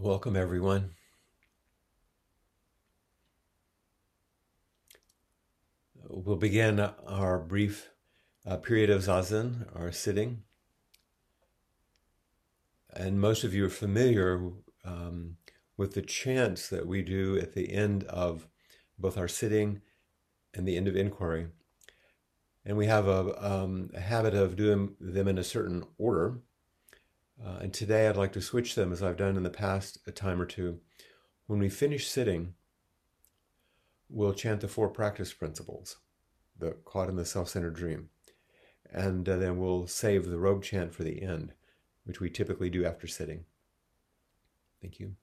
Welcome, everyone. We'll begin our brief uh, period of zazen, our sitting. And most of you are familiar um, with the chants that we do at the end of both our sitting and the end of inquiry. And we have a, um, a habit of doing them in a certain order. Uh, and today I'd like to switch them as I've done in the past a time or two. When we finish sitting, we'll chant the four practice principles, the caught in the self-centered dream. And uh, then we'll save the robe chant for the end, which we typically do after sitting. Thank you.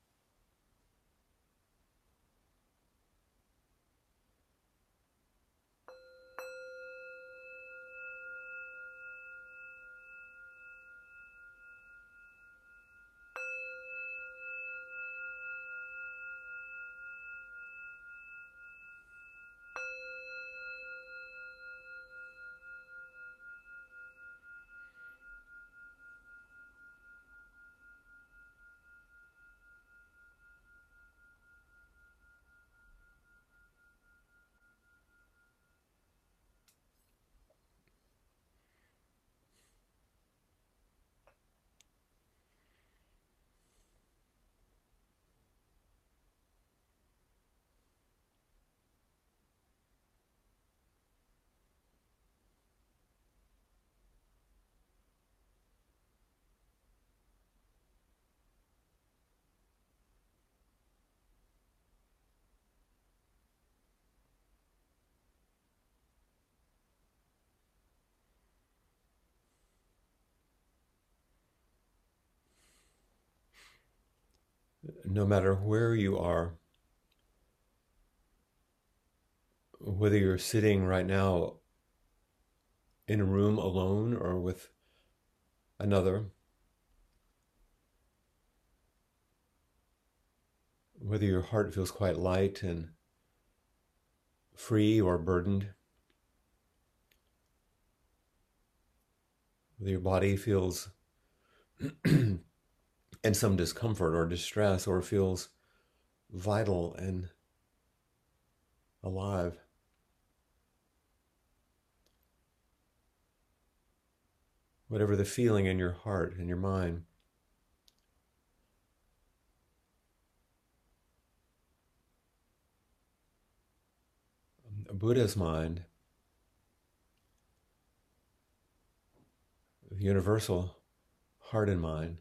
No matter where you are, whether you're sitting right now in a room alone or with another, whether your heart feels quite light and free or burdened, whether your body feels and some discomfort or distress or feels vital and alive. Whatever the feeling in your heart and your mind. Buddha's mind, universal heart and mind,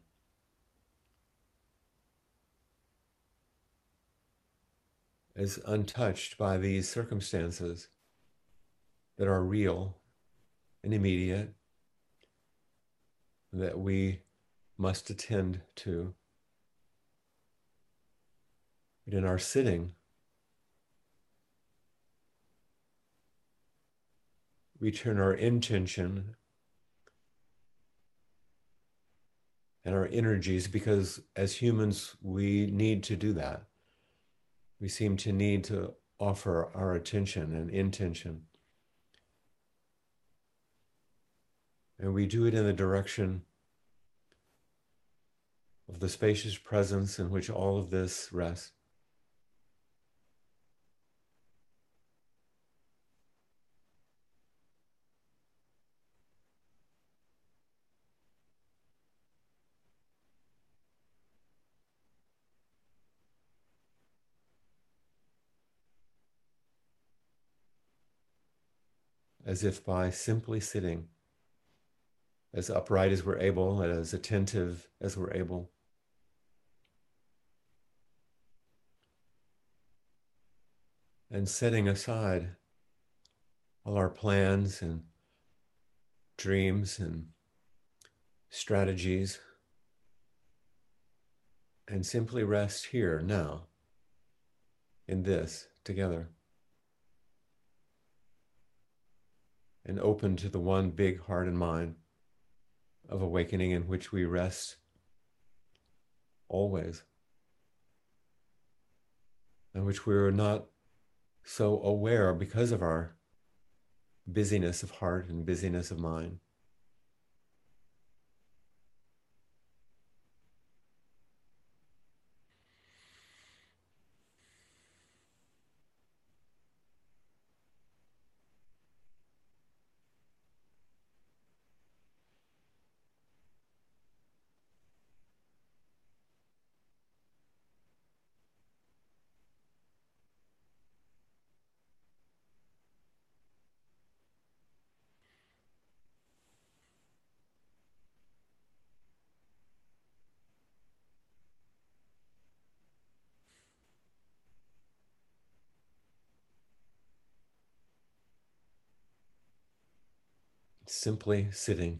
is untouched by these circumstances that are real and immediate that we must attend to. But in our sitting, we turn our intention and our energies because as humans, we need to do that we seem to need to offer our attention and intention. And we do it in the direction of the spacious presence in which all of this rests. As if by simply sitting, as upright as we're able, and as attentive as we're able. And setting aside all our plans and dreams and strategies and simply rest here now in this together. And open to the one big heart and mind of awakening in which we rest always, and which we're not so aware because of our busyness of heart and busyness of mind. Simply sitting.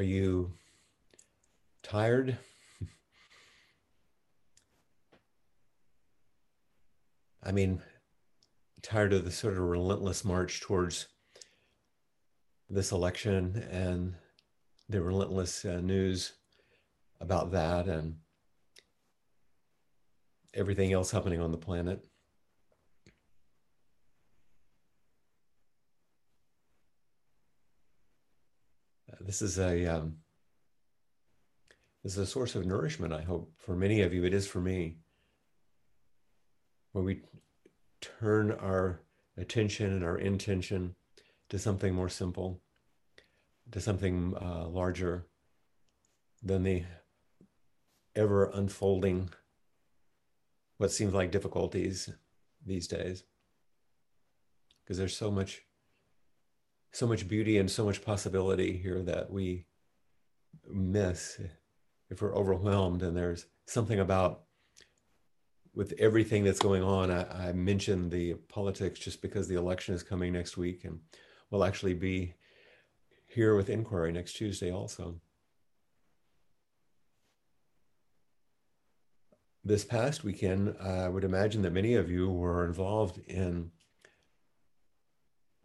Are you tired? I mean, tired of the sort of relentless march towards this election and the relentless uh, news about that and everything else happening on the planet. This is a um, this is a source of nourishment. I hope for many of you, it is for me. Where we turn our attention and our intention to something more simple, to something uh, larger than the ever unfolding, what seems like difficulties these days. Because there's so much so much beauty and so much possibility here that we miss if we're overwhelmed. And there's something about with everything that's going on. I, I mentioned the politics just because the election is coming next week and we'll actually be here with inquiry next Tuesday also. This past weekend, I would imagine that many of you were involved in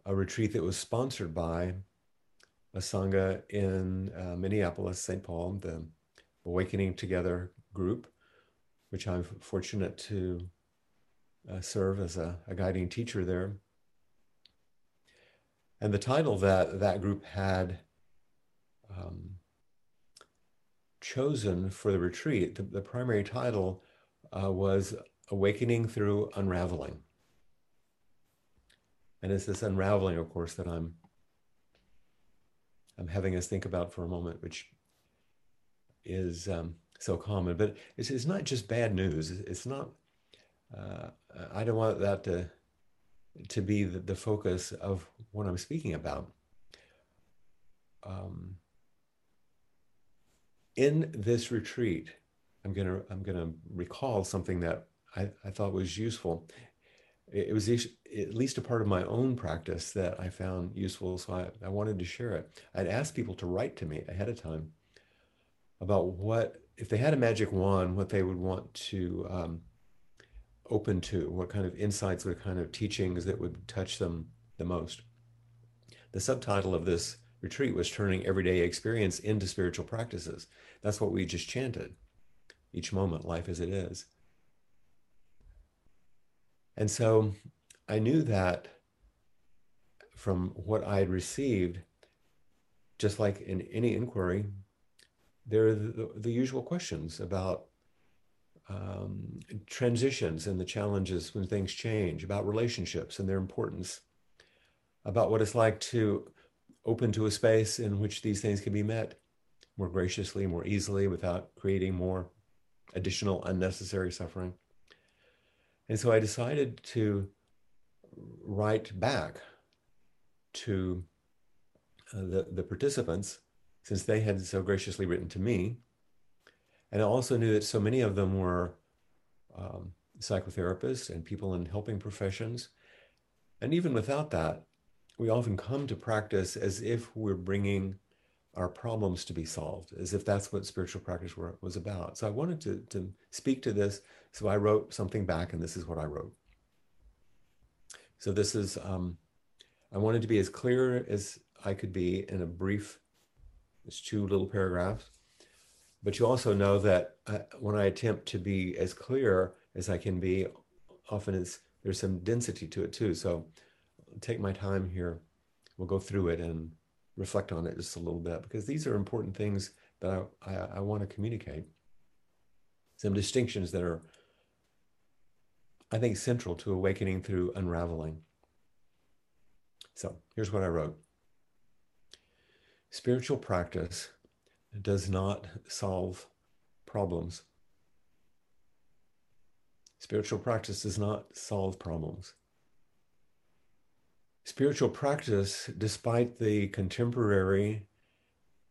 a retreat that was sponsored by a Sangha in uh, Minneapolis, St. Paul, the Awakening Together group, which I'm fortunate to uh, serve as a, a, guiding teacher there. And the title that that group had um, chosen for the retreat, the, the primary title uh, was Awakening Through Unraveling. And it's this unraveling, of course, that I'm I'm having us think about for a moment, which is um, so common. But it's, it's not just bad news. It's not. Uh, I don't want that to to be the, the focus of what I'm speaking about. Um, in this retreat, I'm gonna I'm gonna recall something that I, I thought was useful it was at least a part of my own practice that I found useful. So I, I wanted to share it. I'd ask people to write to me ahead of time about what, if they had a magic wand, what they would want to um, open to, what kind of insights, what kind of teachings that would touch them the most. The subtitle of this retreat was Turning Everyday Experience into Spiritual Practices. That's what we just chanted each moment, life as it is. And so I knew that from what I had received, just like in any inquiry, there are the, the usual questions about um, transitions and the challenges when things change, about relationships and their importance, about what it's like to open to a space in which these things can be met more graciously, more easily, without creating more additional unnecessary suffering. And so I decided to write back to uh, the, the participants, since they had so graciously written to me. And I also knew that so many of them were um, psychotherapists and people in helping professions. And even without that, we often come to practice as if we're bringing our problems to be solved, as if that's what spiritual practice was about. So I wanted to, to speak to this. So I wrote something back, and this is what I wrote. So this is, um, I wanted to be as clear as I could be in a brief, it's two little paragraphs. But you also know that uh, when I attempt to be as clear as I can be, often it's, there's some density to it too. So take my time here. We'll go through it and reflect on it just a little bit because these are important things that I, I, I want to communicate. Some distinctions that are, I think, central to awakening through unraveling. So here's what I wrote Spiritual practice does not solve problems. Spiritual practice does not solve problems. Spiritual practice, despite the contemporary,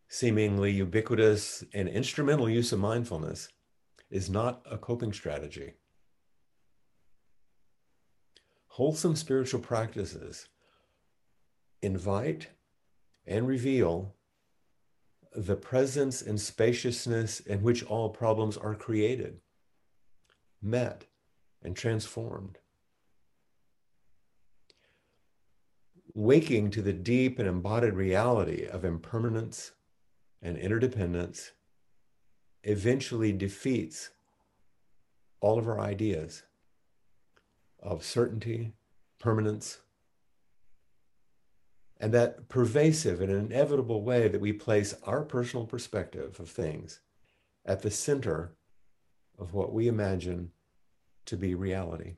seemingly ubiquitous, and instrumental use of mindfulness, is not a coping strategy. Wholesome spiritual practices invite and reveal the presence and spaciousness in which all problems are created, met, and transformed. Waking to the deep and embodied reality of impermanence and interdependence eventually defeats all of our ideas of certainty, permanence, and that pervasive and inevitable way that we place our personal perspective of things at the center of what we imagine to be reality.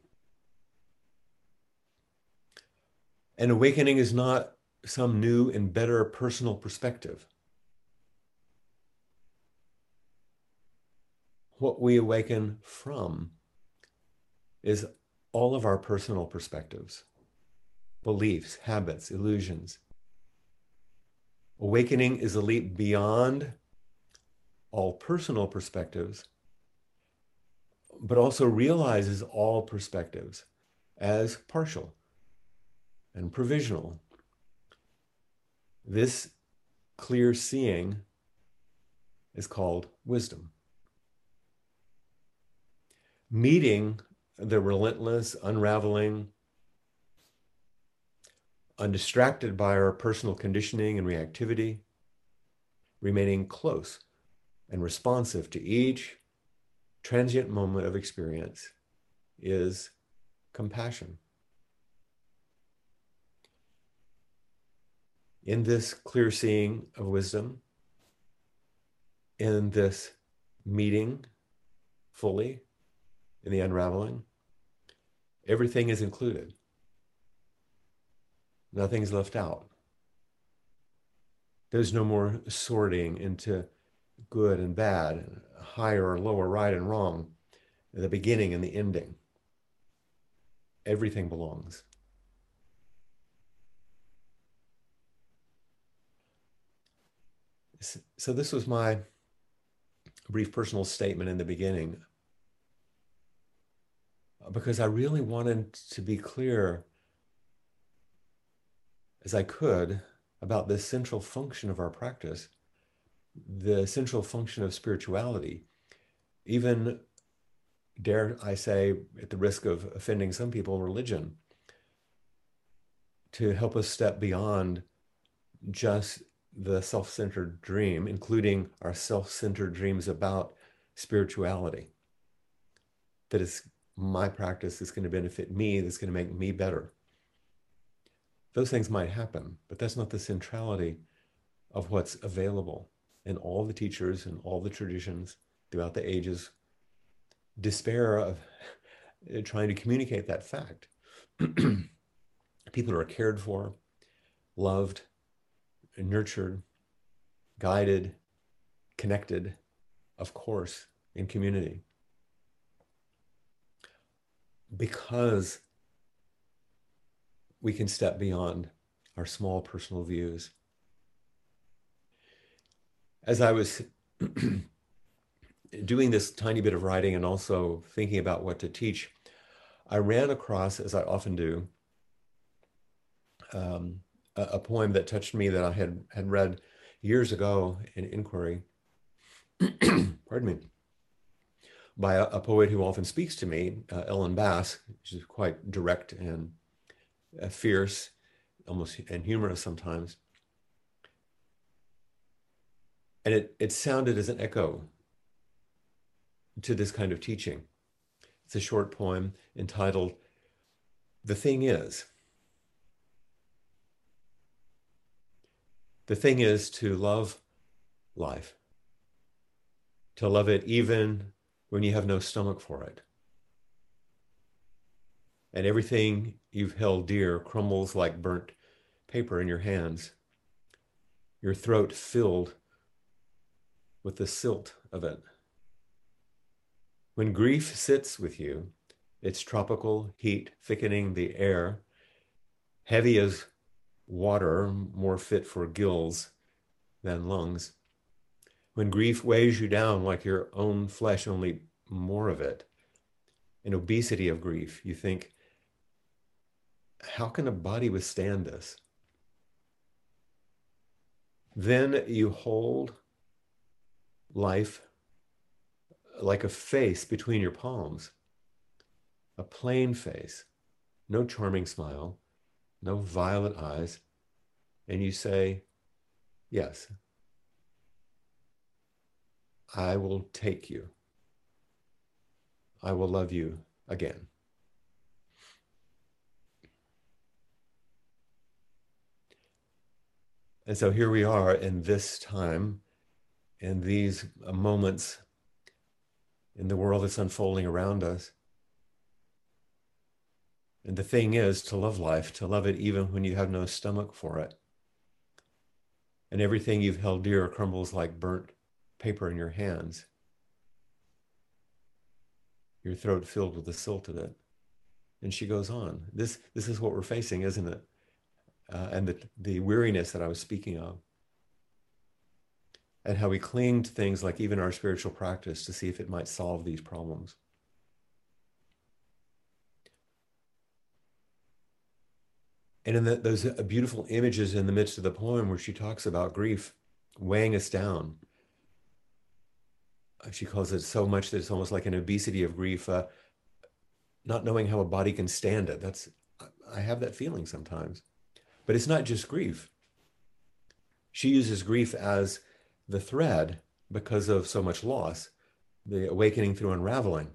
And awakening is not some new and better personal perspective. What we awaken from is all of our personal perspectives, beliefs, habits, illusions. Awakening is a leap beyond all personal perspectives, but also realizes all perspectives as partial and provisional. This clear seeing is called wisdom. Meeting the relentless unraveling, undistracted by our personal conditioning and reactivity, remaining close and responsive to each transient moment of experience is compassion. In this clear seeing of wisdom, in this meeting fully, in the unraveling, everything is included. Nothing's left out. There's no more sorting into good and bad, higher or lower, right and wrong, the beginning and the ending. Everything belongs. So, this was my brief personal statement in the beginning. Because I really wanted to be clear as I could about the central function of our practice, the central function of spirituality, even, dare I say, at the risk of offending some people, religion, to help us step beyond just the self centered dream, including our self centered dreams about spirituality. That is my practice that's going to benefit me, that's going to make me better. Those things might happen, but that's not the centrality of what's available. And all the teachers and all the traditions throughout the ages despair of trying to communicate that fact. People who are cared for, loved, nurtured, guided, connected, of course, in community because we can step beyond our small personal views. As I was doing this tiny bit of writing and also thinking about what to teach, I ran across, as I often do, um, a, poem that touched me that I had, had read years ago in inquiry. Pardon me by a, a, poet who often speaks to me, uh, Ellen Bass. She's quite direct and uh, fierce, almost and humorous sometimes. And it, it sounded as an echo to this kind of teaching. It's a short poem entitled The Thing Is. The thing is to love life, to love it even when you have no stomach for it. And everything you've held dear crumbles like burnt paper in your hands, your throat filled with the silt of it. When grief sits with you, its tropical heat thickening the air, heavy as water, more fit for gills than lungs, when grief weighs you down like your own flesh, only more of it, an obesity of grief, you think, how can a body withstand this? Then you hold life like a face between your palms, a plain face, no charming smile, no violet eyes, and you say, Yes, I will take you. I will love you again. And so here we are in this time, in these moments in the world that's unfolding around us. And the thing is to love life, to love it even when you have no stomach for it. And everything you've held dear crumbles like burnt paper in your hands, your throat filled with the silt of it. And she goes on. This, this is what we're facing, isn't it? Uh, and the, the weariness that I was speaking of. And how we cling to things like even our spiritual practice to see if it might solve these problems. And in the, those beautiful images in the midst of the poem where she talks about grief weighing us down, she calls it so much that it's almost like an obesity of grief, uh, not knowing how a body can stand it. That's I have that feeling sometimes, but it's not just grief. She uses grief as the thread because of so much loss, the awakening through unraveling.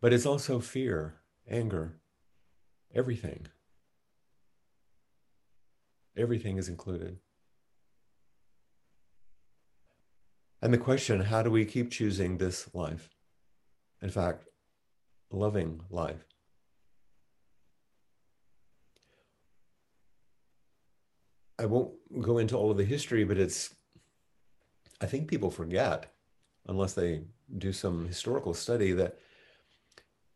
But it's also fear, anger, everything. Everything is included. And the question how do we keep choosing this life? In fact, loving life. I won't go into all of the history, but it's, I think people forget, unless they do some historical study, that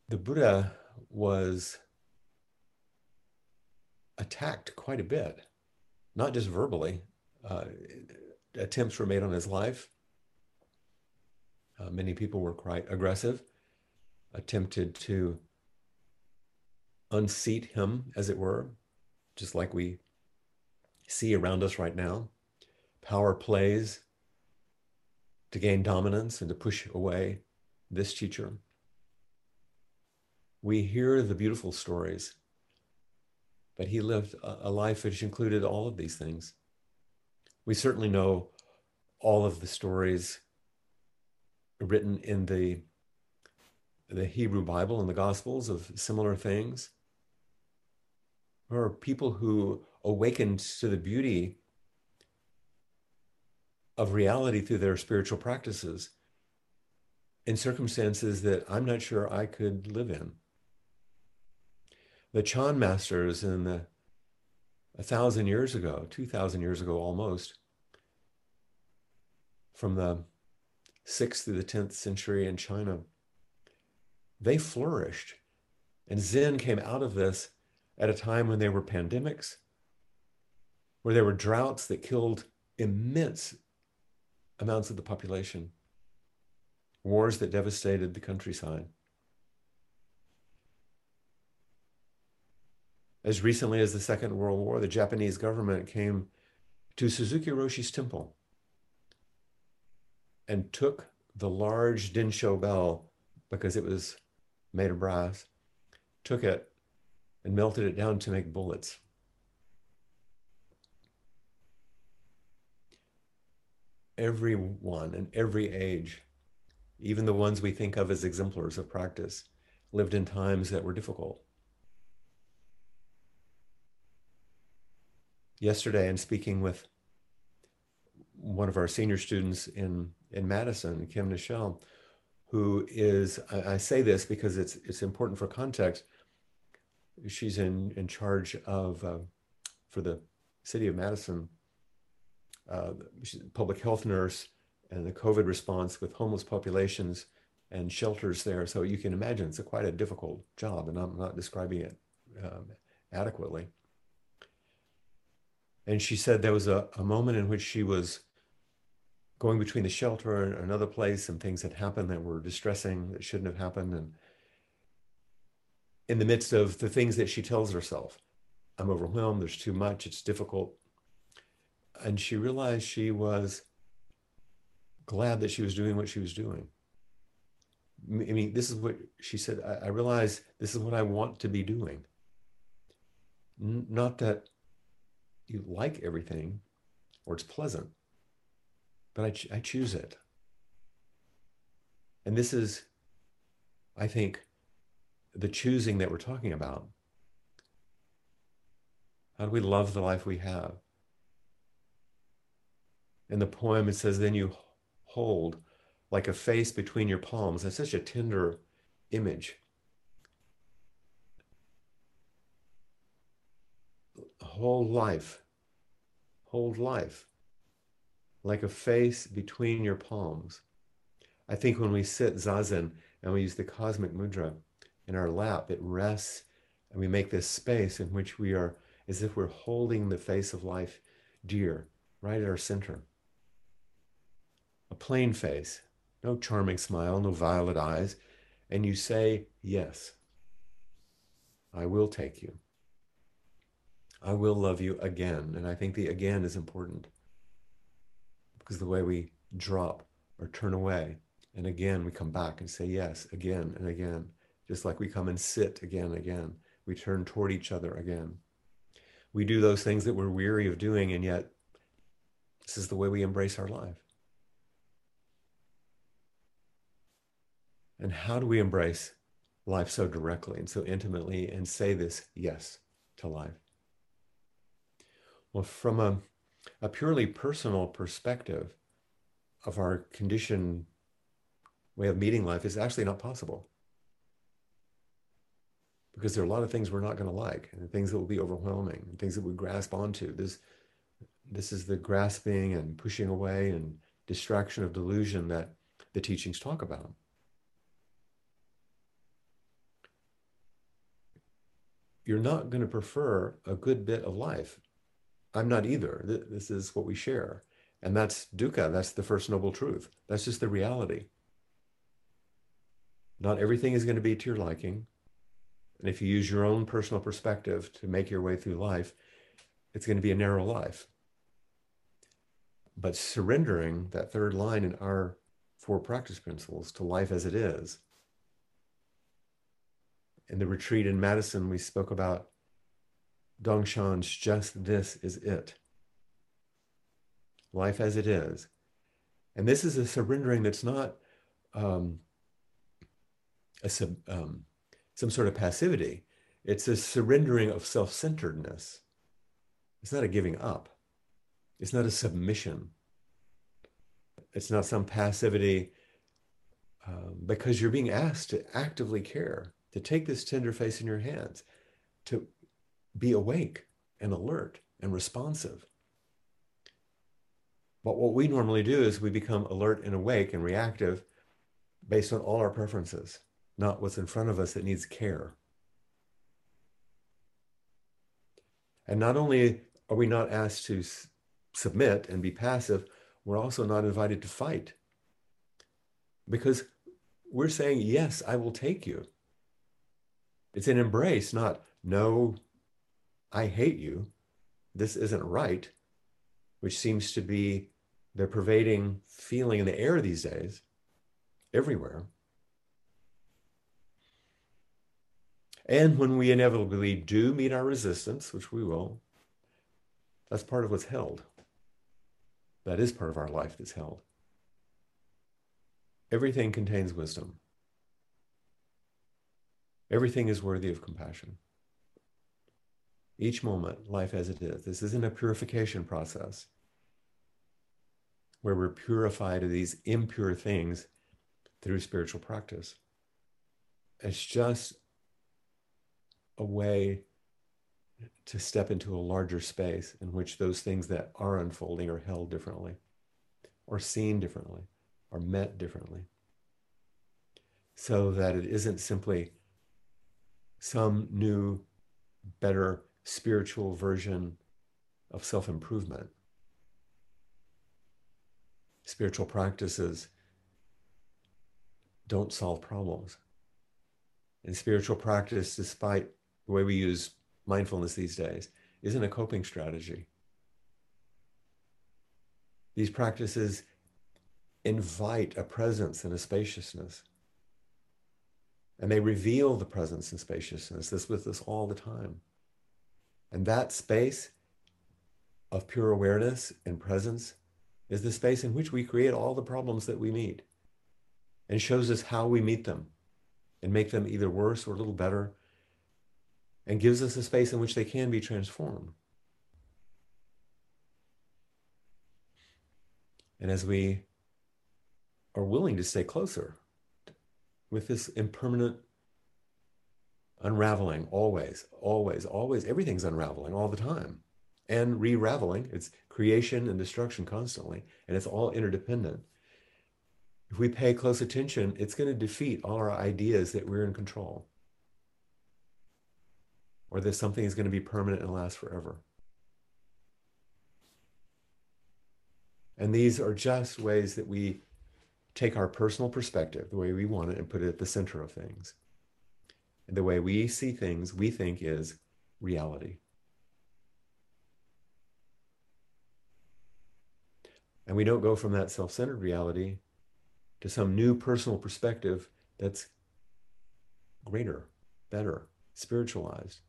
the Buddha was attacked quite a bit, not just verbally. Uh, attempts were made on his life. Uh, many people were quite aggressive. attempted to unseat him, as it were, just like we see around us right now. Power plays to gain dominance and to push away this teacher. We hear the beautiful stories, but he lived a life which included all of these things. We certainly know all of the stories written in the the Hebrew Bible and the Gospels of similar things. Or people who awakened to the beauty of reality through their spiritual practices in circumstances that I'm not sure I could live in. The Chan masters in the a thousand years ago, two thousand years ago almost, from the sixth to the tenth century in China, they flourished. And Zen came out of this at a time when there were pandemics, where there were droughts that killed immense amounts of the population, wars that devastated the countryside. As recently as the Second World War, the Japanese government came to Suzuki Roshi's temple and took the large Densho bell because it was made of brass, took it and melted it down to make bullets. Everyone in every age, even the ones we think of as exemplars of practice, lived in times that were difficult. Yesterday, in speaking with one of our senior students in, in Madison, Kim Nichelle, who is, I, I say this because it's, it's important for context. She's in, in charge of, uh, for the city of Madison, uh, public health nurse and the COVID response with homeless populations and shelters there. So you can imagine it's a quite a difficult job, and I'm not describing it um, adequately. And she said there was a, a moment in which she was going between the shelter and another place and things had happened that were distressing that shouldn't have happened. And in the midst of the things that she tells herself i'm overwhelmed there's too much it's difficult. And she realized she was glad that she was doing what she was doing. I mean this is what she said i, I realize this is what i want to be doing. N- not that you like everything or it's pleasant but I, ch- I choose it. And this is, I think, the choosing that we're talking about. How do we love the life we have? In the poem, it says, Then you hold like a face between your palms. That's such a tender image. Hold life. Hold life like a face between your palms. I think when we sit zazen and we use the cosmic mudra in our lap, it rests and we make this space in which we are as if we're holding the face of life dear, right at our center. A plain face, no charming smile, no violet eyes, and you say, Yes, I will take you. I will love you again. And I think the again is important because the way we drop or turn away, and again we come back and say yes again and again, just like we come and sit again and again, we turn toward each other again. We do those things that we're weary of doing, and yet this is the way we embrace our life. And how do we embrace life so directly and so intimately and say this yes to life? Well, from a a purely personal perspective of our conditioned way of meeting life is actually not possible. Because there are a lot of things we're not going to like, and things that will be overwhelming, and things that we grasp onto. This, this is the grasping and pushing away and distraction of delusion that the teachings talk about. You're not going to prefer a good bit of life I'm not either. This is what we share. And that's dukkha. That's the first noble truth. That's just the reality. Not everything is going to be to your liking. And if you use your own personal perspective to make your way through life, it's going to be a narrow life. But surrendering that third line in our four practice principles to life as it is. In the retreat in Madison, we spoke about Dongshan's just this is it. Life as it is. And this is a surrendering that's not um, a sub, um, some sort of passivity. It's a surrendering of self centeredness. It's not a giving up, it's not a submission. It's not some passivity um, because you're being asked to actively care, to take this tender face in your hands, to be awake and alert and responsive. But what we normally do is we become alert and awake and reactive based on all our preferences, not what's in front of us that needs care. And not only are we not asked to s- submit and be passive, we're also not invited to fight. Because we're saying, Yes, I will take you. It's an embrace, not, No, I hate you. This isn't right, which seems to be the pervading feeling in the air these days, everywhere. And when we inevitably do meet our resistance, which we will, that's part of what's held. That is part of our life that's held. Everything contains wisdom. Everything is worthy of compassion. Each moment, life as it is. This isn't a purification process where we're purified of these impure things through spiritual practice. It's just a way to step into a larger space in which those things that are unfolding are held differently, or seen differently, or met differently. So that it isn't simply some new, better spiritual version of self improvement. Spiritual practices don't solve problems. And spiritual practice, despite the way we use mindfulness these days, isn't a coping strategy. These practices invite a presence and a spaciousness. And they reveal the presence and spaciousness This with us all the time. And that space of pure awareness and presence is the space in which we create all the problems that we meet and shows us how we meet them and make them either worse or a little better and gives us a space in which they can be transformed. And as we are willing to stay closer with this impermanent unraveling, always, always, always, everything's unraveling all the time and re raveling. It's creation and destruction constantly, and it's all interdependent. If we pay close attention, it's going to defeat all our ideas that we're in control or that something is going to be permanent and last forever. And these are just ways that we take our personal perspective, the way we want it, and put it at the center of things. The way we see things, we think is reality. And we don't go from that self centered reality to some new personal perspective that's greater, better, spiritualized.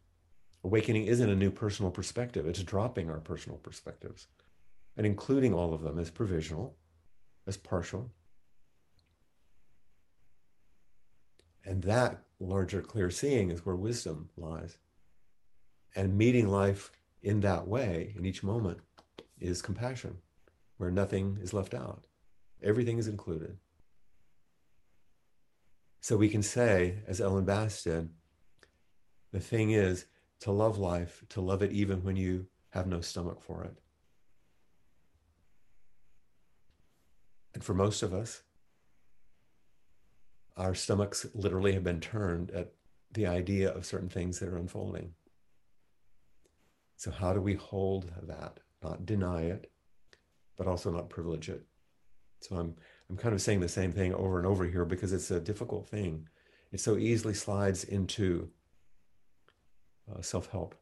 Awakening isn't a new personal perspective, it's dropping our personal perspectives and including all of them as provisional, as partial. And that larger clear seeing is where wisdom lies. And meeting life in that way, in each moment, is compassion, where nothing is left out, everything is included. So we can say, as Ellen Bass did, the thing is to love life, to love it even when you have no stomach for it. And for most of us, our stomachs literally have been turned at the idea of certain things that are unfolding. So, how do we hold that? Not deny it, but also not privilege it. So, I'm, I'm kind of saying the same thing over and over here because it's a difficult thing it so easily slides into uh, self help.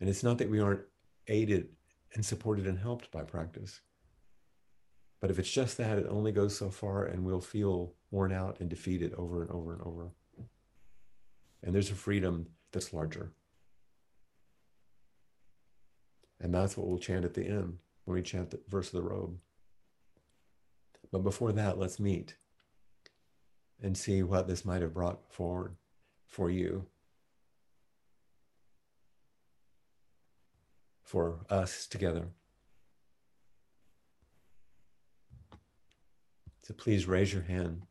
And it's not that we aren't aided and supported and helped by practice. But if it's just that, it only goes so far and we'll feel worn out and defeated over and over and over. And there's a freedom that's larger. And that's what we'll chant at the end when we chant the verse of the robe. But before that, let's meet and see what this might have brought forward for you, for us together. So please raise your hand.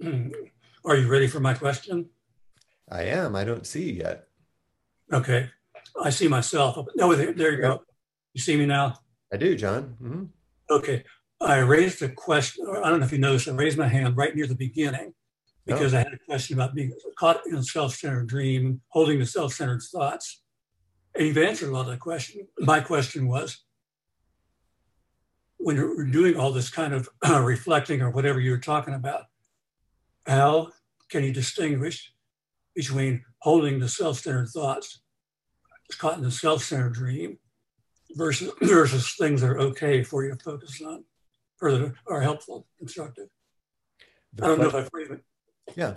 Are you ready for my question? I am. I don't see you yet. Okay. I see myself. No, there, there you go. You see me now? I do, John. Mm-hmm. Okay. I raised a question. I don't know if you noticed, I raised my hand right near the beginning because oh. I had a question about being caught in a self centered dream, holding the self centered thoughts. And you've answered a lot of that question. My question was when you're doing all this kind of uh, reflecting or whatever you were talking about, how can you distinguish between holding the self-centered thoughts, caught in the self-centered dream, versus versus things that are okay for you to focus on, or that are helpful, constructive? The I don't question, know if I frame it. Yeah,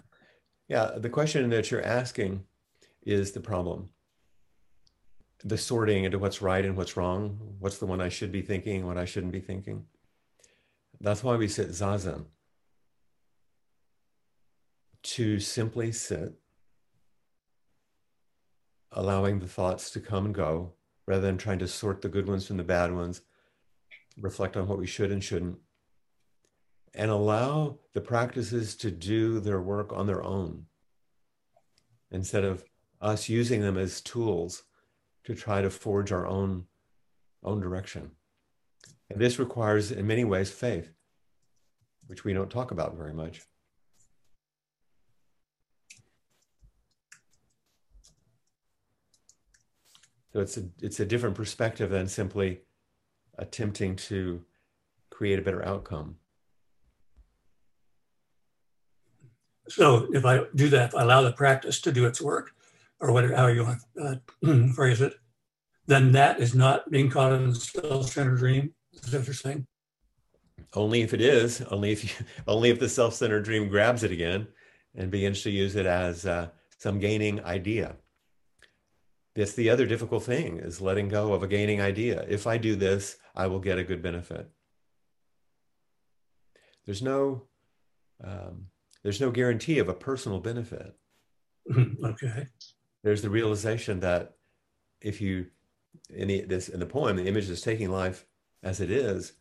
yeah. The question that you're asking is the problem. The sorting into what's right and what's wrong, what's the one I should be thinking, what I shouldn't be thinking. That's why we sit zazen to simply sit, allowing the thoughts to come and go rather than trying to sort the good ones from the bad ones, reflect on what we should and shouldn't, and allow the practices to do their work on their own instead of us using them as tools to try to forge our own own direction. And this requires, in many ways, faith, which we don't talk about very much. So it's a, it's a different perspective than simply attempting to create a better outcome. So if I do that, if I allow the practice to do its work, or whatever how you want to uh, phrase it, then that is not being caught in a self-centered dream. Is that what you're saying? Only if it is. Only if you, only if the self-centered dream grabs it again and begins to use it as uh, some gaining idea. That's the other difficult thing is letting go of a gaining idea. If I do this, I will get a good benefit. There's no um, there's no guarantee of a personal benefit. okay. There's the realization that if you in the this in the poem, the image is taking life as it is,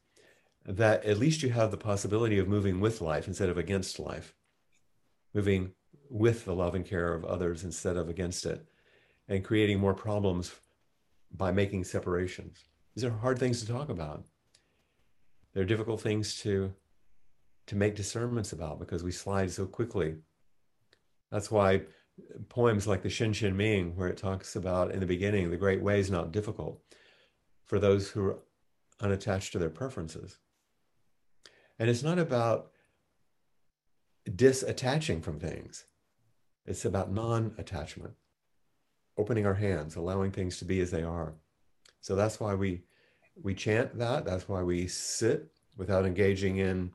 that at least you have the possibility of moving with life instead of against life, moving with the love and care of others instead of against it and creating more problems by making separations. These are hard things to talk about. They're difficult things to to make discernments about because we slide so quickly. That's why poems like the Shin Shin Ming, where it talks about in the beginning, the great way is not difficult for those who are unattached to their preferences. And it's not about disattaching from things, it's about non attachment opening our hands, allowing things to be as they are. So that's why we we chant that. That's why we sit without engaging in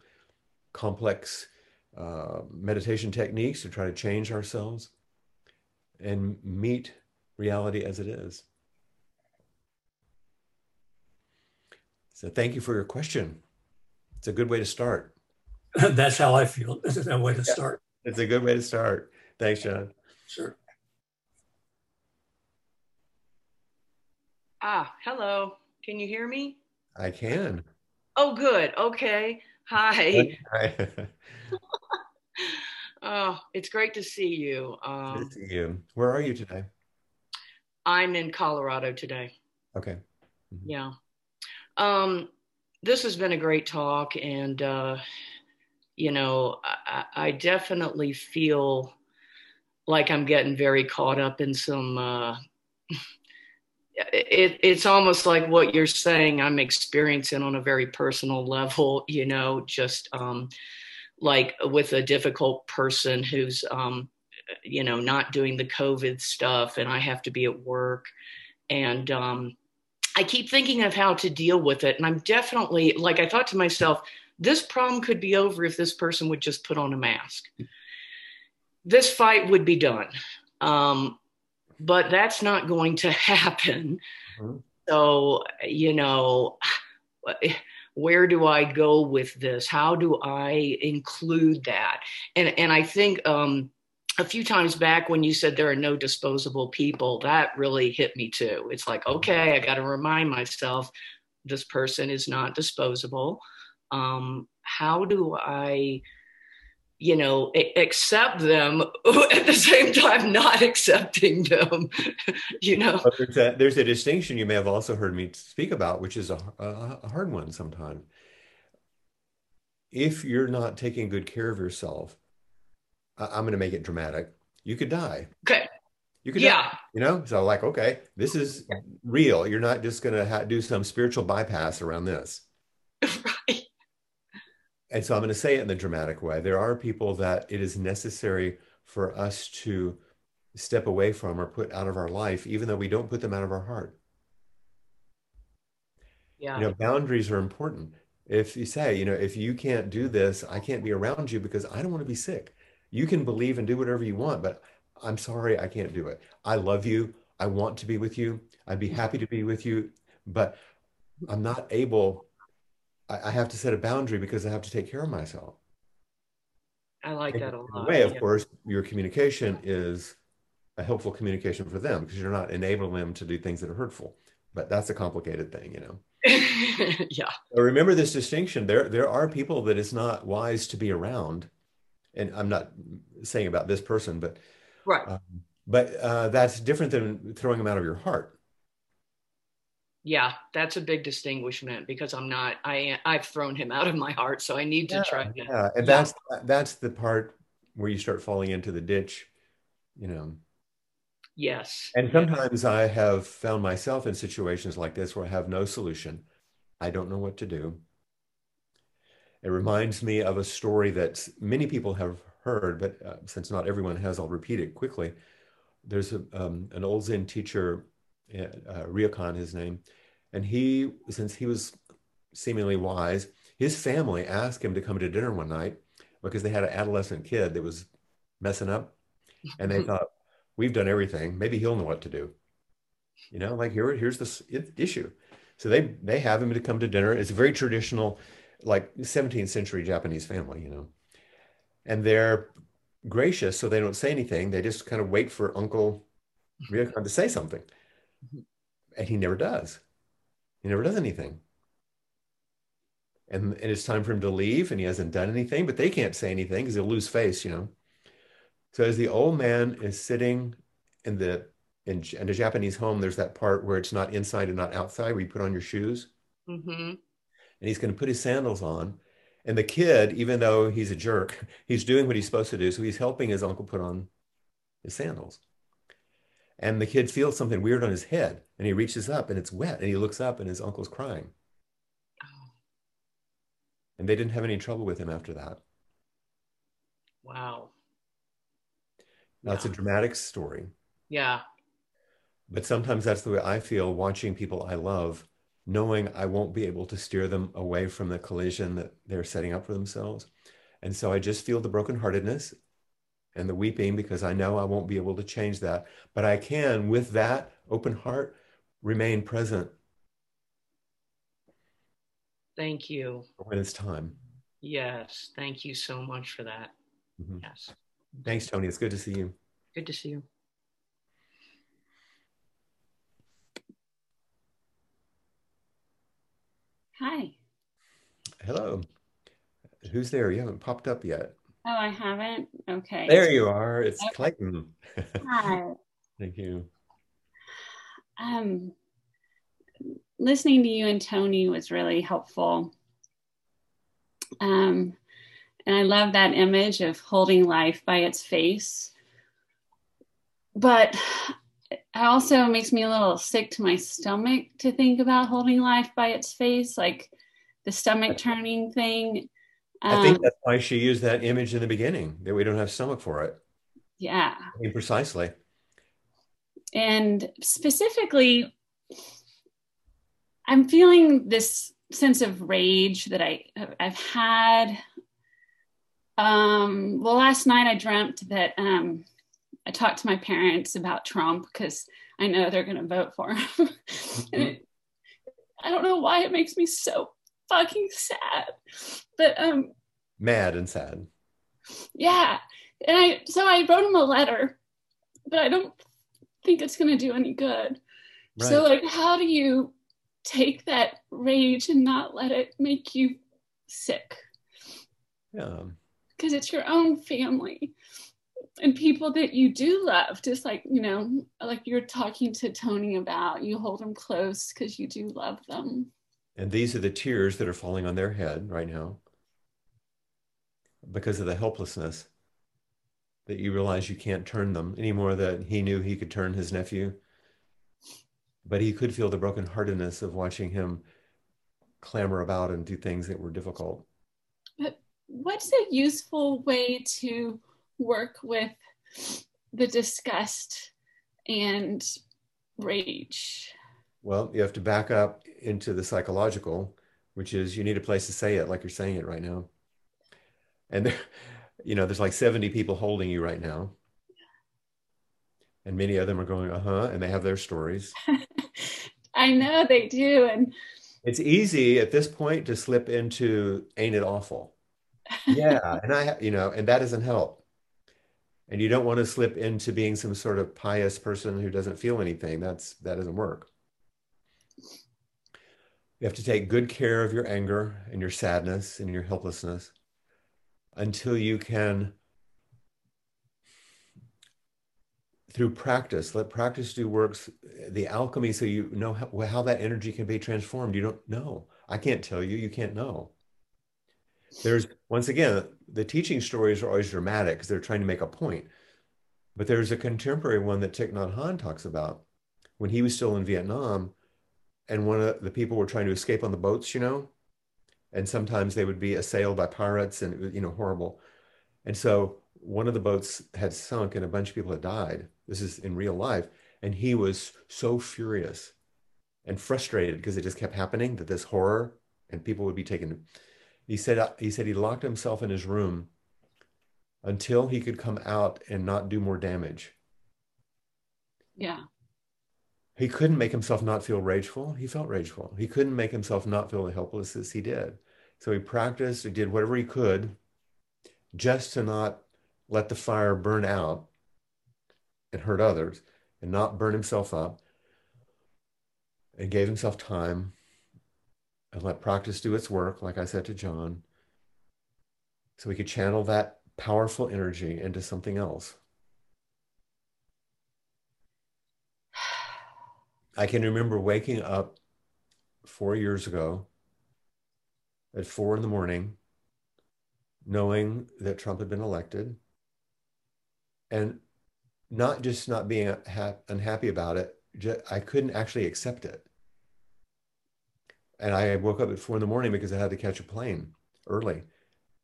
complex uh, meditation techniques to try to change ourselves and meet reality as it is. So thank you for your question. It's a good way to start. That's how I feel. This is a way to start. It's a good way to start. Thanks, John. Sure. Ah, hello. Can you hear me? I can. Oh, good. Okay. Hi. Hi. oh, it's great to see you. Good Um, to see you. Where are you today? I'm in Colorado today. Okay. Yeah. Um, this has been a great talk, and uh, you know, I, I I definitely feel like I'm getting very caught up in some. Uh, it, it's almost like what you're saying. I'm experiencing on a very personal level. You know, just um, like with a difficult person who's, um, you know, not doing the COVID stuff, and I have to be at work, and um, I keep thinking of how to deal with it. And I'm definitely like, I thought to myself, this problem could be over if this person would just put on a mask. This fight would be done. Um, but that's not going to happen. Mhm. So, you know, where do I go with this? How do I include that? And and I think um, a few times back when you said there are no disposable people, that really hit me too. It's like, okay, I got to remind myself this person is not disposable. Um, how do I, you know, accept them at the same time not accepting them? you know? There's a, there's a distinction you may have also heard me speak about, which is a, a, a hard one sometimes. If you're not taking good care of yourself, I'm going to make it dramatic. You could die. Okay. You could die. Yeah. You know, so like, okay, this is real. You're not just going to ha- do some spiritual bypass around this. right. And so I'm going to say it in the dramatic way. There are people that it is necessary for us to step away from or put out of our life, even though we don't put them out of our heart. Yeah. You know, boundaries are important. If you say, you know, if you can't do this, I can't be around you because I don't want to be sick. You can believe and do whatever you want, but I'm sorry, I can't do it. I love you. I want to be with you. I'd be mm. happy to be with you, but I'm not able. I, I have to set a boundary because I have to take care of myself. I like And that a in a lot. way, of yeah. course, your communication is a helpful communication for them because you're not enabling them to do things that are hurtful. But that's a complicated thing, you know. yeah. But remember this distinction. There, there are people that it's not wise to be around, and I'm not saying about this person, but Right. um, but uh, that's different than throwing them out of your heart. Yeah. That's a big distinguishment because I'm not, I, I've thrown him out of my heart. So I need to try to, Yeah, and Yeah. that's that's the part where you start falling into the ditch, you know. yes. And sometimes I have found myself in situations like this where I have no solution. I don't know what to do. It reminds me of a story that many people have heard, but uh, since not everyone has, I'll repeat it quickly. There's a, um, an old Zen teacher, uh, Ryokan, his name, and he, since he was seemingly wise, his family asked him to come to dinner one night because they had an adolescent kid that was messing up, and they thought, we've done everything. Maybe he'll know what to do. You know, like here, here's this issue. So they they have him to come to dinner. It's a very traditional, like 17th century Japanese family, you know, and they're gracious, so they don't say anything. They just kind of wait for Uncle Ryokan to say something, and he never does. He never does anything. And, and it's time for him to leave, and he hasn't done anything, but they can't say anything because he'll lose face, you know. So as the old man is sitting in the in, in a Japanese home, there's that part where it's not inside and not outside, where you put on your shoes, hmm and he's going to put his sandals on. And the kid, even though he's a jerk, he's doing what he's supposed to do. So he's helping his uncle put on his sandals. And the kid feels something weird on his head, and he reaches up, and it's wet, and he looks up, and his uncle's crying. Oh. And they didn't have any trouble with him after that. Wow. That's it's a dramatic story. Yeah. But sometimes that's the way I feel watching people I love, knowing I won't be able to steer them away from the collision that they're setting up for themselves. And so I just feel the brokenheartedness and the weeping because I know I won't be able to change that. But I can, with that open heart, remain present Thank you. when it's time. Yes. Thank you so much for that. Mhm. Yes. Thanks, Tony. It's good to see you. Good to see you. Hi. Hello. Who's there? You haven't popped up yet. Oh, I haven't? Okay. There you are. It's Okay. Clayton. Hi. Thank you. Um, listening to you and Tony was really helpful. Um, and I love that image of holding life by its face. But it also makes me a little sick to my stomach to think about holding life by its face, like the stomach turning thing. I think Um, that's why she used that image in the beginning, that we don't have stomach for it. yeah. I mean, precisely. and specifically i'm feeling this sense of rage that i i've had um well last night i dreamt that um i talked to my parents about trump because i know they're going to vote for him and it, i don't know why it makes me so fucking sad but um Mad and sad. yeah and i so i wrote him a letter but i don't think it's going to do any good Right. so like how do you take that rage and not let it make you sick yeah. because it's your own family and people that you do love just like you know like you're talking to tony about you hold them close because you do love them And these are the tears that are falling on their head right now because of the helplessness that you realize you can't turn them anymore that he knew he could turn his nephew. But he could feel the brokenheartedness of watching him clamor about and do things that were difficult. But what's a useful way to work with the disgust and rage Well, you have to back up into the psychological, which is you need a place to say it like you're saying it right now. And there, you know, there's like 70 people holding you right now. And many of them are going, uh-huh, and they have their stories. i know they do and It's easy at this point to slip into ain't it awful? Yeah, and I, you know, and that doesn't help. And you don't want to slip into being some sort of pious person who doesn't feel anything. That's that doesn't work. You have to take good care of your anger and your sadness and your helplessness until you can, through practice, let practice do works, the alchemy, so you know how, how that energy can be transformed. You don't know. I can't tell you. You can't know. There's, once again, the teaching stories are always dramatic because they're trying to make a point. But there's a contemporary one that Thich Nhat Hanh talks about when he was still in Vietnam, and one of the people were trying to escape on the boats, you know, and sometimes they would be assailed by pirates, and you know, horrible. And so one of the boats had sunk, and a bunch of people had died. This is in real life, and he was so furious and frustrated because it just kept happening that this horror and people would be taken. He said uh, he said he locked himself in his room until he could come out and not do more damage. yeah He couldn't make himself not feel rageful. He felt rageful. He couldn't make himself not feel helpless as he did. So he practiced, he did whatever he could just to not let the fire burn out and hurt others and not burn himself up and gave himself time and let practice do its work, like I said to John, so we could channel that powerful energy into something else. I can remember waking up four years ago at four in the morning, knowing that Trump had been elected, and not just not being unhappy about it, I couldn't actually accept it. And I woke up at four in the morning because I had to catch a plane early,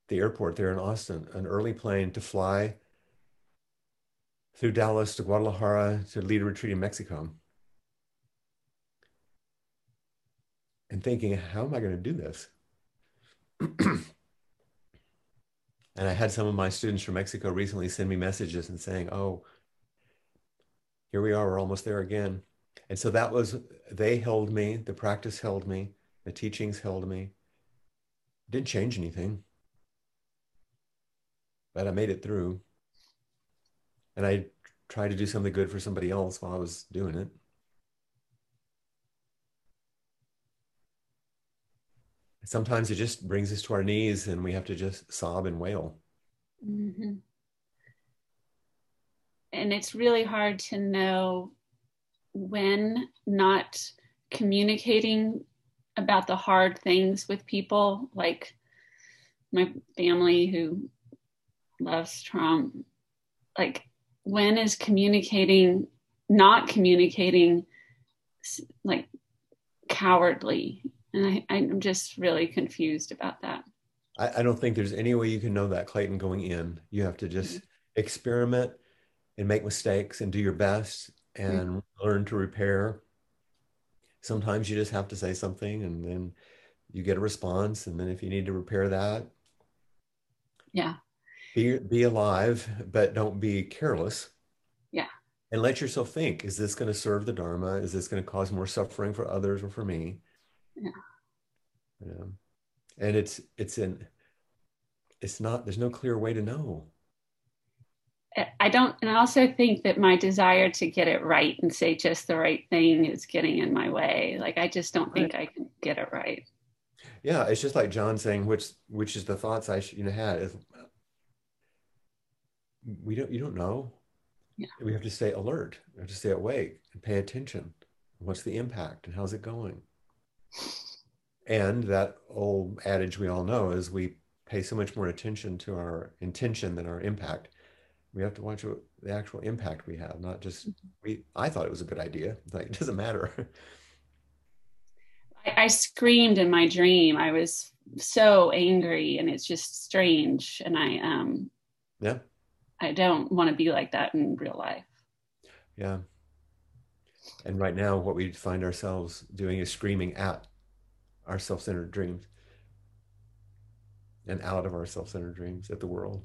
the airport there in Austin, an early plane to fly through Dallas to Guadalajara to lead a retreat in Mexico. And thinking, how am I going to do this? and I had some of my students from Mexico recently send me messages and saying, oh, here we are, we're almost there again. And so that was, they held me, the practice held me, the teachings held me. Didn't change anything, but I made it through. And I tried to do something good for somebody else while I was doing it. Sometimes it just brings us to our knees and we have to just sob and wail. Mm-hmm. And it's really hard to know when not communicating about the hard things with people, like my family who loves Trump, like when is communicating, not communicating, like cowardly? And I, I'm just really confused about that. I, I don't think there's any way you can know that, Clayton, going in. You have to just mm-hmm. experiment and make mistakes and do your best and mm-hmm. learn to repair. Sometimes you just have to say something and then you get a response. And then if you need to repair that, yeah. Be, be alive, but don't be careless. Yeah. And let yourself think is this going to serve the Dharma? Is this going to cause more suffering for others or for me? Yeah. Yeah. And it's, it's in, it's not, there's no clear way to know. I don't, and I also think that my desire to get it right and say just the right thing is getting in my way. Like, I just don't think right. I can get it right. Yeah, it's just like John saying, which which is the thoughts I should, you know had. Is, we don't, you don't know. Yeah. We have to stay alert. We have to stay awake and pay attention. What's the impact and how's it going? And that old adage we all know is we pay so much more attention to our intention than our impact we have to watch what the actual impact we have, not just mm-hmm. we. I thought it was a good idea. Like it doesn't matter. I, I screamed in my dream. I was so angry, and it's just strange. And I um, yeah, I don't want to be like that in real life. Yeah. And right now, what we find ourselves doing is screaming at our self-centered dreams and out of our self-centered dreams at the world.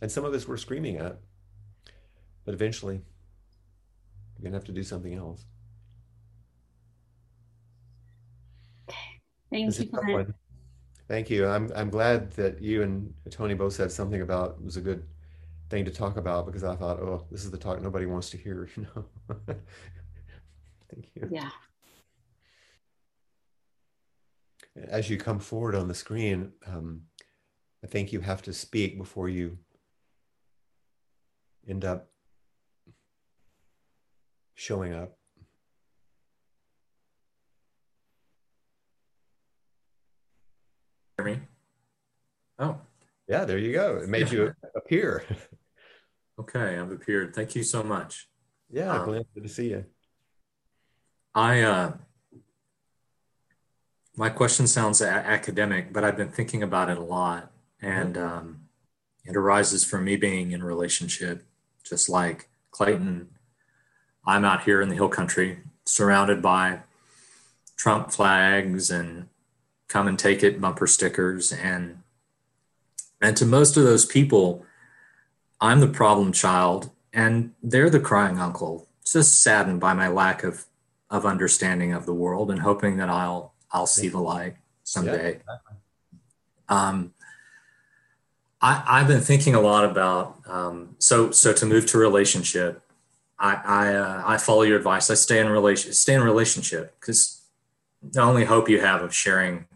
And some of us we're screaming at, but eventually we're going to have to do something else. Thank you. Thank you. I'm, I'm glad that you and Tony both said something about it was a good thing to talk about because I thought, oh, this is the talk nobody wants to hear, you know. Thank you. Yeah. As you come forward on the screen, um, I think you have to speak before you end up showing up. Hear me? Oh. Yeah, there you go. It made you appear. Okay, I've appeared. Thank you so much. Yeah, um, glad to see you. I uh, my question sounds a- academic, but I've been thinking about it a lot, and um, it arises from me being in a relationship just like Clayton, I'm out here in the hill country surrounded by Trump flags and come and take it bumper stickers and and to most of those people I'm the problem child and they're the crying uncle just saddened by my lack of of understanding of the world and hoping that I'll I'll see the light someday. Yeah, exactly. um, I, have been thinking a lot about um, so so to move to relationship. I I, uh, I follow your advice. I stay in relation stay in relationship because the only hope you have of sharing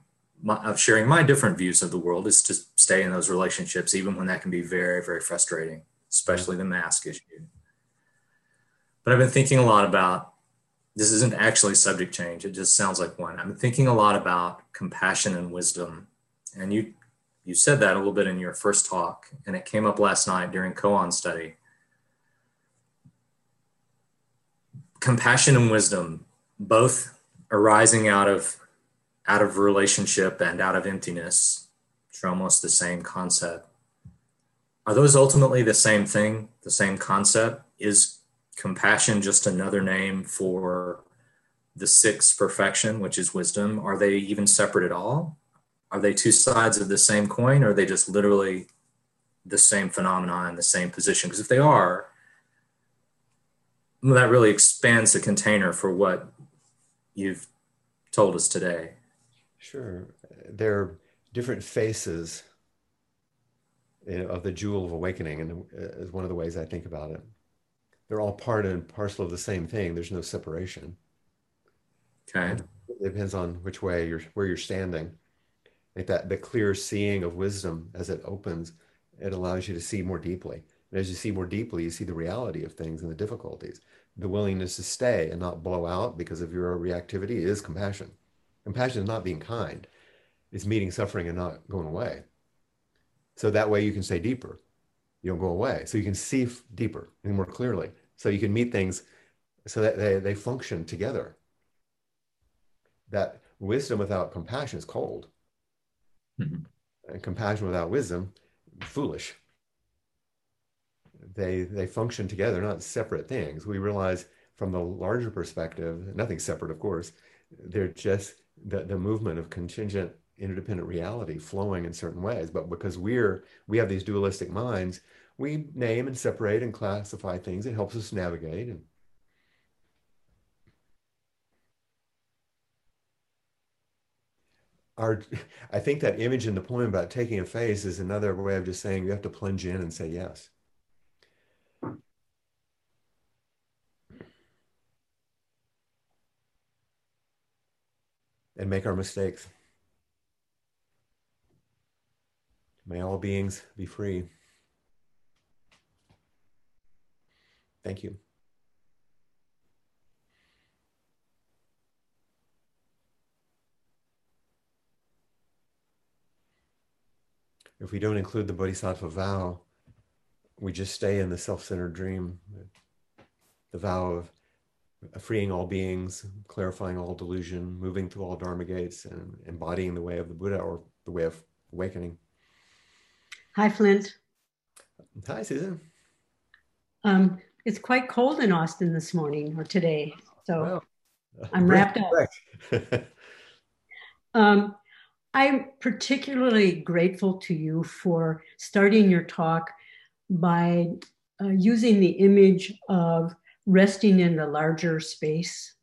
my, of sharing my different views of the world is to stay in those relationships, even when that can be very very frustrating, especially the mask issue. But I've been thinking a lot about this isn't actually subject change. It just sounds like one. I'm thinking a lot about compassion and wisdom, and you you said that a little bit in your first talk, and it came up last night during koan study. Compassion and wisdom, both arising out of out of relationship and out of emptiness, which are almost the same concept. Are those ultimately the same thing, the same concept? Is compassion just another name for the sixth perfection, which is wisdom? Are they even separate at all? are they two sides of the same coin or are they just literally the same phenomenon in the same position because if they are that really expands the container for what you've told us today sure they're different faces of the jewel of awakening and uh, is one of the ways i think about it they're all part and parcel of the same thing there's no separation okay it depends on which way you're where you're standing. Like that the clear seeing of wisdom as it opens, it allows you to see more deeply. And as you see more deeply, you see the reality of things and the difficulties. The willingness to stay and not blow out because of your reactivity is compassion. Compassion is not being kind. It's meeting suffering and not going away. So that way you can stay deeper. You don't go away. So you can see deeper and more clearly. So you can meet things so that they, they function together. That wisdom without compassion is cold. Mm-hmm. And compassion without wisdom, foolish. They they function together, not separate things. We realize from the larger perspective, nothing separate, of course. They're just the, the movement of contingent interdependent reality flowing in certain ways. But because we're we have these dualistic minds, we name and separate and classify things. It helps us navigate and our i think that image in the poem about taking a face is another way of just saying you have to plunge in and say yes and make our mistakes. May all beings be free. Thank you. If we don't include the bodhisattva vow, we just stay in the self centered dream, the vow of freeing all beings, clarifying all delusion, moving through all Dharma gates, and embodying the way of the Buddha or the way of awakening. Hi, Flint. Hi, Susan. Um, it's quite cold in Austin this morning or today, so I'm wrapped up. um, I'm particularly grateful to you for starting your talk by uh, using the image of resting in the larger space,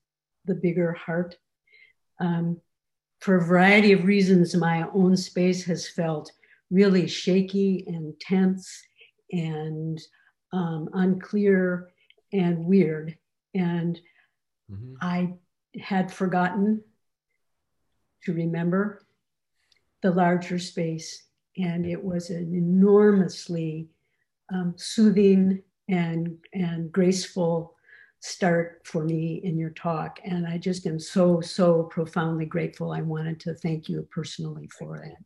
the bigger heart. Um, for a variety of reasons, my own space has felt really shaky and tense and um, unclear and weird. And mm-hmm. I had forgotten to remember the larger space. And it was an enormously um, soothing and, and graceful start for me in your talk. And I just am so, so profoundly grateful. I wanted to thank you personally for that.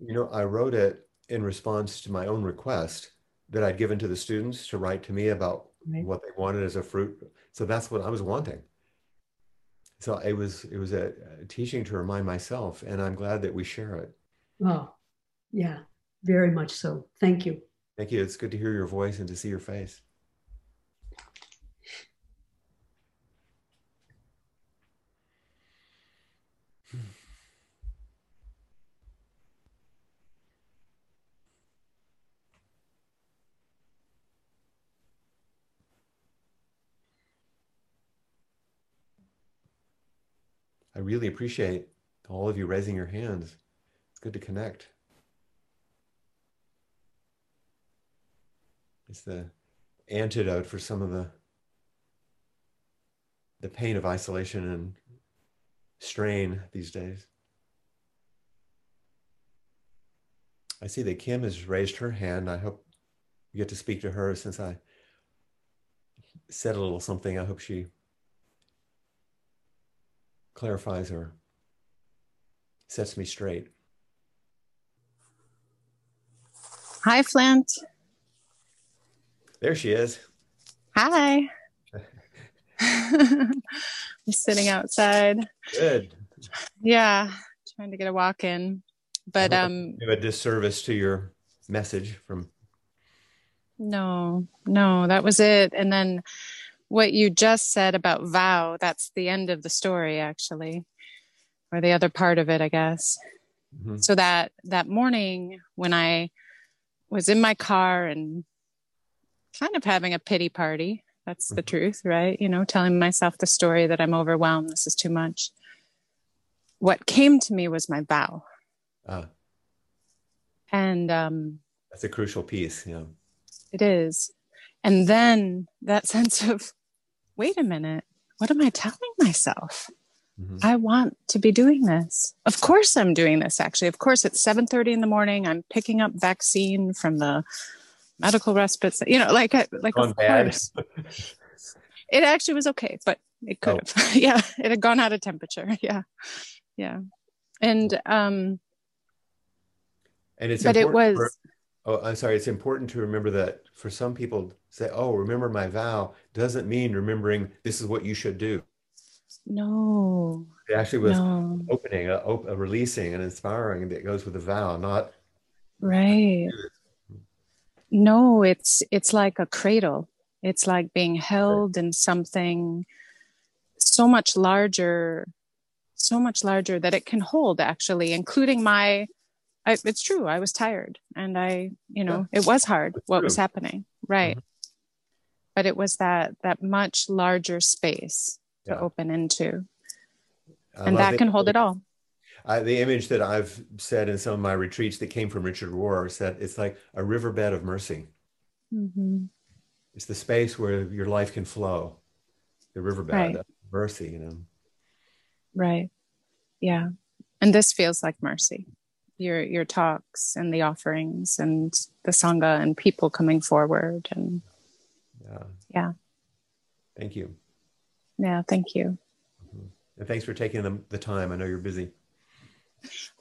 You know, I wrote it in response to my own request that I'd given to the students to write to me about right. what they wanted as a fruit. So that's what I was wanting so it was it was a, a, teaching to remind myself and i'm glad that we share it oh yeah very much so thank you thank you it's good to hear your voice and to see your face I really appreciate all of you raising your hands. It's good to connect. It's the antidote for some of the the pain of isolation and strain these days. I see that Kim has raised her hand. I hope you get to speak to her since I said a little something. I hope she clarifies or sets me straight. Hi, Flint. There she is. Hi. I'm sitting outside. Good. Yeah, trying to get a walk in. But um have a disservice to your message from No, no, that was it. And then what you just said about vow, that's the end of the story, actually, or the other part of it, I guess. Mm-hmm. So that that morning when I was in my car and kind of having a pity party, that's mm-hmm. the truth, right? You know, telling myself the story that I'm overwhelmed, this is too much. What came to me was my vow. Ah. And um, that's a crucial piece, yeah. It is. And then that sense of wait a minute, what am I telling myself? Mm-hmm. I want to be doing this. Of course I'm doing this actually. Of course it's 7:30 in the morning. I'm picking up vaccine from the medical respite. You know, like like of course. it actually was okay, but it could oh. have. yeah, it had gone out of temperature. Yeah. Yeah. And um and it's but it was for, oh i'm sorry it's important to remember that for some people say oh remember my vow doesn't mean remembering this is what you should do no it actually was no. opening a, a releasing and inspiring that goes with the vow not right no it's it's like a cradle it's like being held in something so much larger so much larger that it can hold actually including my I, it's true. I was tired and I, you know, yeah. it was hard it's what true. was happening. Right. Mm-hmm. But it was that, that much larger space to yeah. open into. And that can hold it all. I, the image that I've said in some of my retreats that came from Richard Rohr is that it's like a riverbed of mercy. Mm-hmm. It's the space where your life can flow, the riverbed right. of mercy, you know. Right. Yeah. And this feels like mercy your your talks and the offerings and the sangha and people coming forward and yeah yeah thank you yeah thank you mm-hmm. and thanks for taking the, the time i know you're busy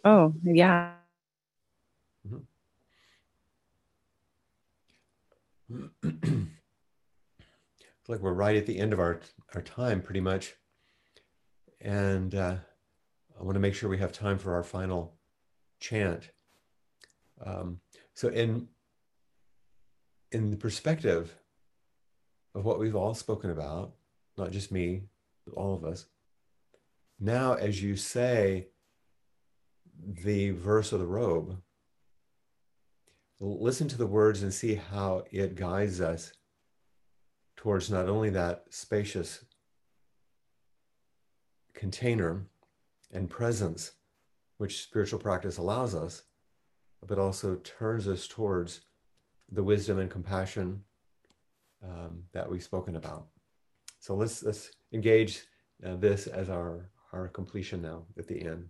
oh yeah mm-hmm. like we're right at the end of our our time pretty much and uh, i want to make sure we have time for our final chant. Um, so in in the perspective of what we've all spoken about, not just me, all of us, now as you say the verse of the robe, listen to the words and see how it guides us towards not only that spacious container and presence which spiritual practice allows us, but also turns us towards the wisdom and compassion um, that we've spoken about. So let's let's engage uh, this as our our completion now at the end.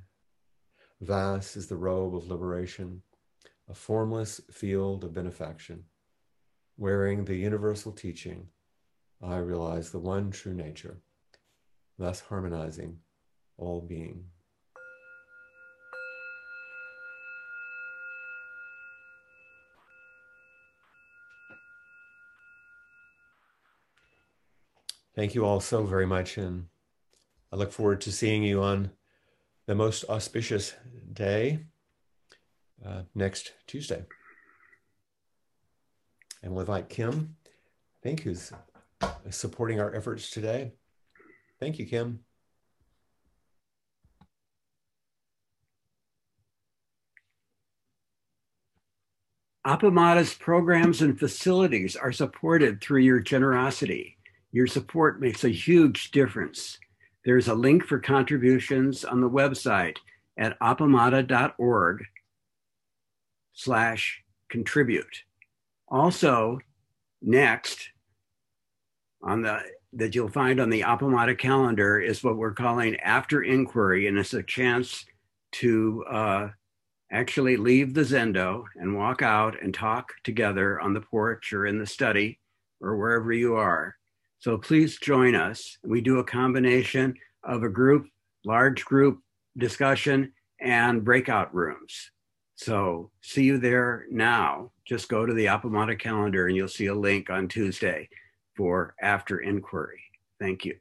Vast is the robe of liberation, a formless field of benefaction. Wearing the universal teaching, I realize the one true nature, thus harmonizing all being. Thank you all so very much. And I look forward to seeing you on the most auspicious day uh, next Tuesday. And we'll invite Kim, I think, who's supporting our efforts today. Thank you, Kim. Appamada's programs and facilities are supported through your generosity. Your support makes a huge difference. There's a link for contributions on the website at appamada.org slash contribute. Also, next on the that you'll find on the Appamada calendar is what we're calling after inquiry, and it's a chance to uh, actually leave the Zendo and walk out and talk together on the porch or in the study or wherever you are. So please join us. We do a combination of a group, large group discussion, and breakout rooms. So see you there now. Just go to the Appamada calendar and you'll see a link on Tuesday for after inquiry. Thank you.